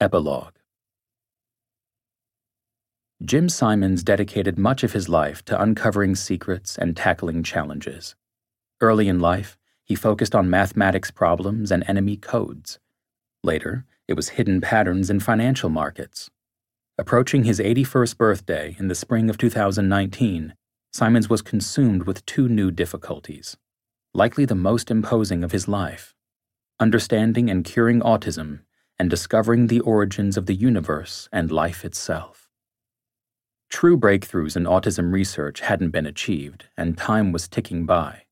Epilogue Jim Simons dedicated much of his life to uncovering secrets and tackling challenges. Early in life, he focused on mathematics problems and enemy codes. Later, it was hidden patterns in financial markets. Approaching his 81st birthday in the spring of 2019, Simons was consumed with two new difficulties, likely the most imposing of his life understanding and curing autism and discovering the origins of the universe and life itself. True breakthroughs in autism research hadn't been achieved, and time was ticking by.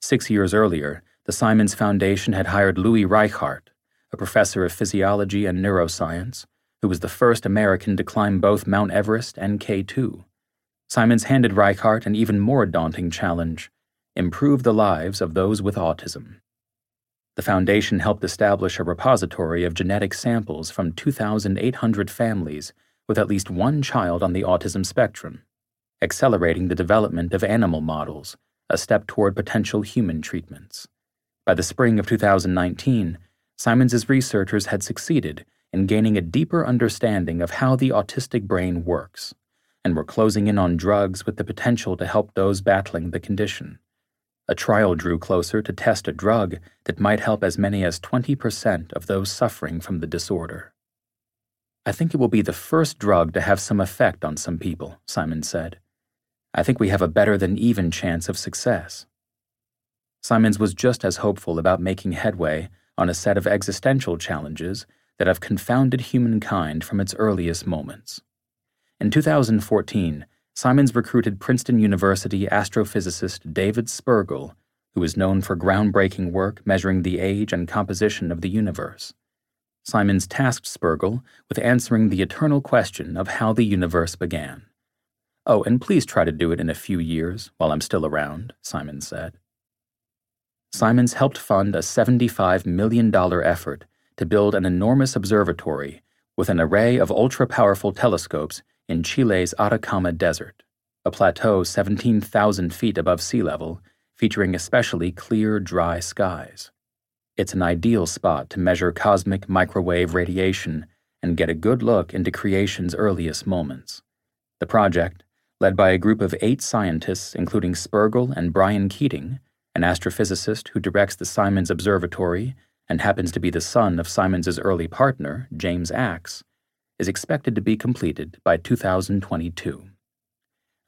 Six years earlier, the Simons Foundation had hired Louis Reichardt, a professor of physiology and neuroscience, who was the first American to climb both Mount Everest and K2. Simons handed Reichardt an even more daunting challenge improve the lives of those with autism. The Foundation helped establish a repository of genetic samples from 2,800 families with at least one child on the autism spectrum, accelerating the development of animal models, a step toward potential human treatments. By the spring of 2019, Simons's researchers had succeeded in gaining a deeper understanding of how the autistic brain works, and were closing in on drugs with the potential to help those battling the condition. A trial drew closer to test a drug that might help as many as 20% of those suffering from the disorder. I think it will be the first drug to have some effect on some people, Simon said. I think we have a better than even chance of success. Simons was just as hopeful about making headway on a set of existential challenges that have confounded humankind from its earliest moments. In 2014, Simons recruited Princeton University astrophysicist David Spergel, who is known for groundbreaking work measuring the age and composition of the universe. Simons tasked Spergel with answering the eternal question of how the universe began. Oh, and please try to do it in a few years while I'm still around, Simons said. Simons helped fund a $75 million effort to build an enormous observatory with an array of ultra powerful telescopes in Chile's Atacama Desert, a plateau 17,000 feet above sea level, featuring especially clear, dry skies. It's an ideal spot to measure cosmic microwave radiation and get a good look into creation's earliest moments. The project, led by a group of eight scientists, including Spergel and Brian Keating, an astrophysicist who directs the Simons Observatory and happens to be the son of Simons's early partner, James Ax, is expected to be completed by 2022.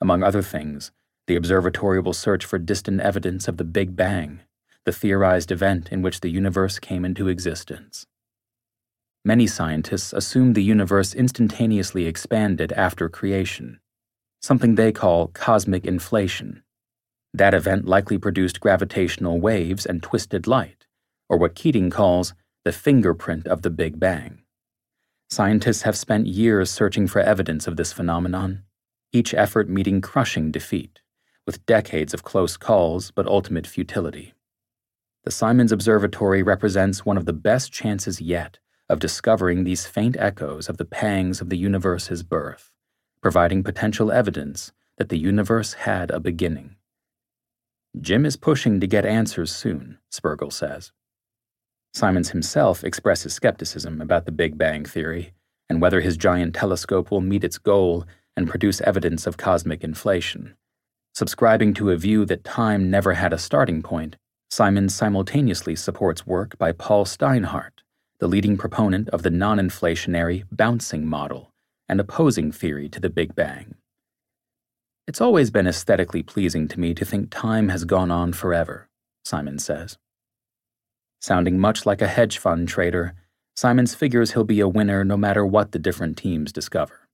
Among other things, the observatory will search for distant evidence of the Big Bang, the theorized event in which the universe came into existence. Many scientists assume the universe instantaneously expanded after creation, something they call cosmic inflation. That event likely produced gravitational waves and twisted light, or what Keating calls the fingerprint of the Big Bang. Scientists have spent years searching for evidence of this phenomenon, each effort meeting crushing defeat, with decades of close calls but ultimate futility. The Simons Observatory represents one of the best chances yet of discovering these faint echoes of the pangs of the universe's birth, providing potential evidence that the universe had a beginning. Jim is pushing to get answers soon, Spergel says. Simons himself expresses skepticism about the Big Bang Theory and whether his giant telescope will meet its goal and produce evidence of cosmic inflation. Subscribing to a view that time never had a starting point, Simons simultaneously supports work by Paul Steinhardt, the leading proponent of the non inflationary bouncing model, an opposing theory to the Big Bang. It's always been aesthetically pleasing to me to think time has gone on forever, Simons says. Sounding much like a hedge fund trader, Simons figures he'll be a winner no matter what the different teams discover.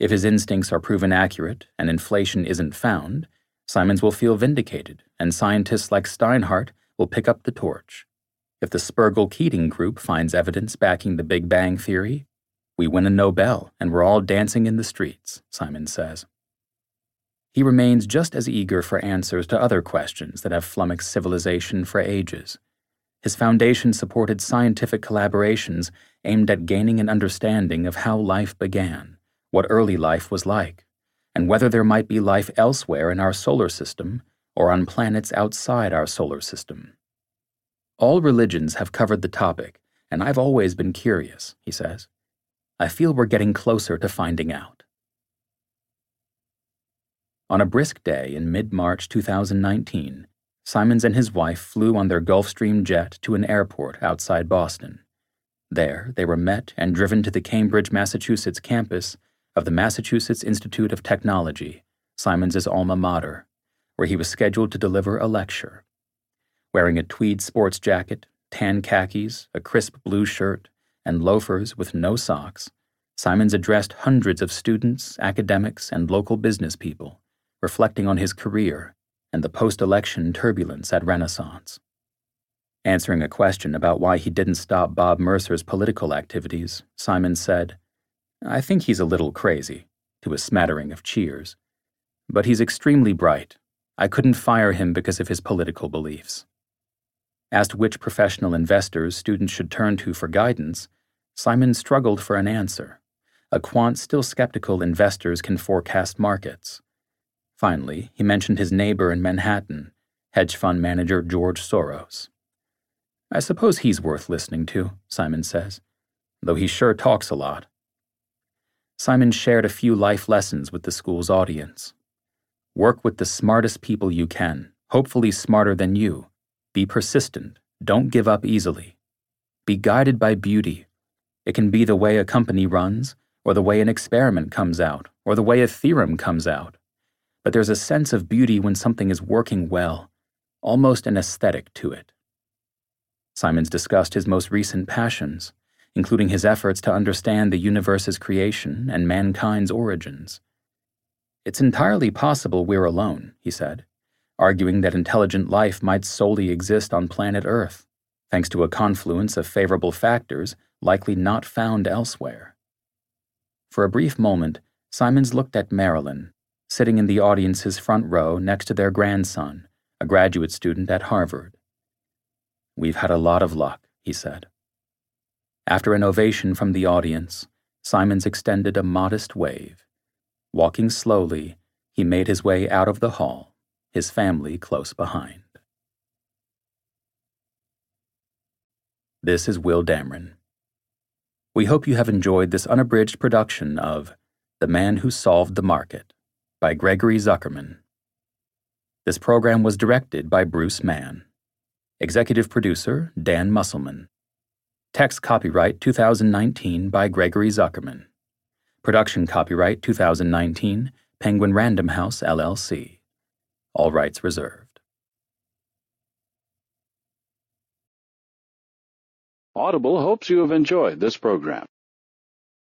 If his instincts are proven accurate and inflation isn't found, Simons will feel vindicated, and scientists like Steinhardt will pick up the torch. If the Spergel Keating group finds evidence backing the Big Bang Theory, we win a Nobel and we're all dancing in the streets, Simons says. He remains just as eager for answers to other questions that have flummoxed civilization for ages his foundation supported scientific collaborations aimed at gaining an understanding of how life began, what early life was like, and whether there might be life elsewhere in our solar system or on planets outside our solar system. All religions have covered the topic and I've always been curious, he says. I feel we're getting closer to finding out. On a brisk day in mid March 2019, Simons and his wife flew on their Gulfstream jet to an airport outside Boston. There, they were met and driven to the Cambridge, Massachusetts campus of the Massachusetts Institute of Technology, Simons's alma mater, where he was scheduled to deliver a lecture. Wearing a tweed sports jacket, tan khakis, a crisp blue shirt, and loafers with no socks, Simons addressed hundreds of students, academics, and local business people, reflecting on his career and the post election turbulence at Renaissance. Answering a question about why he didn't stop Bob Mercer's political activities, Simon said, I think he's a little crazy, to a smattering of cheers. But he's extremely bright. I couldn't fire him because of his political beliefs. Asked which professional investors students should turn to for guidance, Simon struggled for an answer. A quant still skeptical investors can forecast markets. Finally, he mentioned his neighbor in Manhattan, hedge fund manager George Soros. I suppose he's worth listening to, Simon says, though he sure talks a lot. Simon shared a few life lessons with the school's audience. Work with the smartest people you can, hopefully smarter than you. Be persistent. Don't give up easily. Be guided by beauty. It can be the way a company runs, or the way an experiment comes out, or the way a theorem comes out but there's a sense of beauty when something is working well, almost an aesthetic to it. Simons discussed his most recent passions, including his efforts to understand the universe's creation and mankind's origins. It's entirely possible we're alone, he said, arguing that intelligent life might solely exist on planet Earth, thanks to a confluence of favorable factors likely not found elsewhere. For a brief moment, Simons looked at Marilyn, sitting in the audience's front row next to their grandson, a graduate student at Harvard. We've had a lot of luck, he said. After an ovation from the audience, Simons extended a modest wave. Walking slowly, he made his way out of the hall, his family close behind. This is Will Damron. We hope you have enjoyed this unabridged production of The Man Who Solved the Market by Gregory Zuckerman. This program was directed by Bruce Mann. Executive producer Dan Musselman. Text copyright 2019 by Gregory Zuckerman. Production copyright 2019 Penguin Random House LLC. All rights reserved. Audible hopes you have enjoyed this program.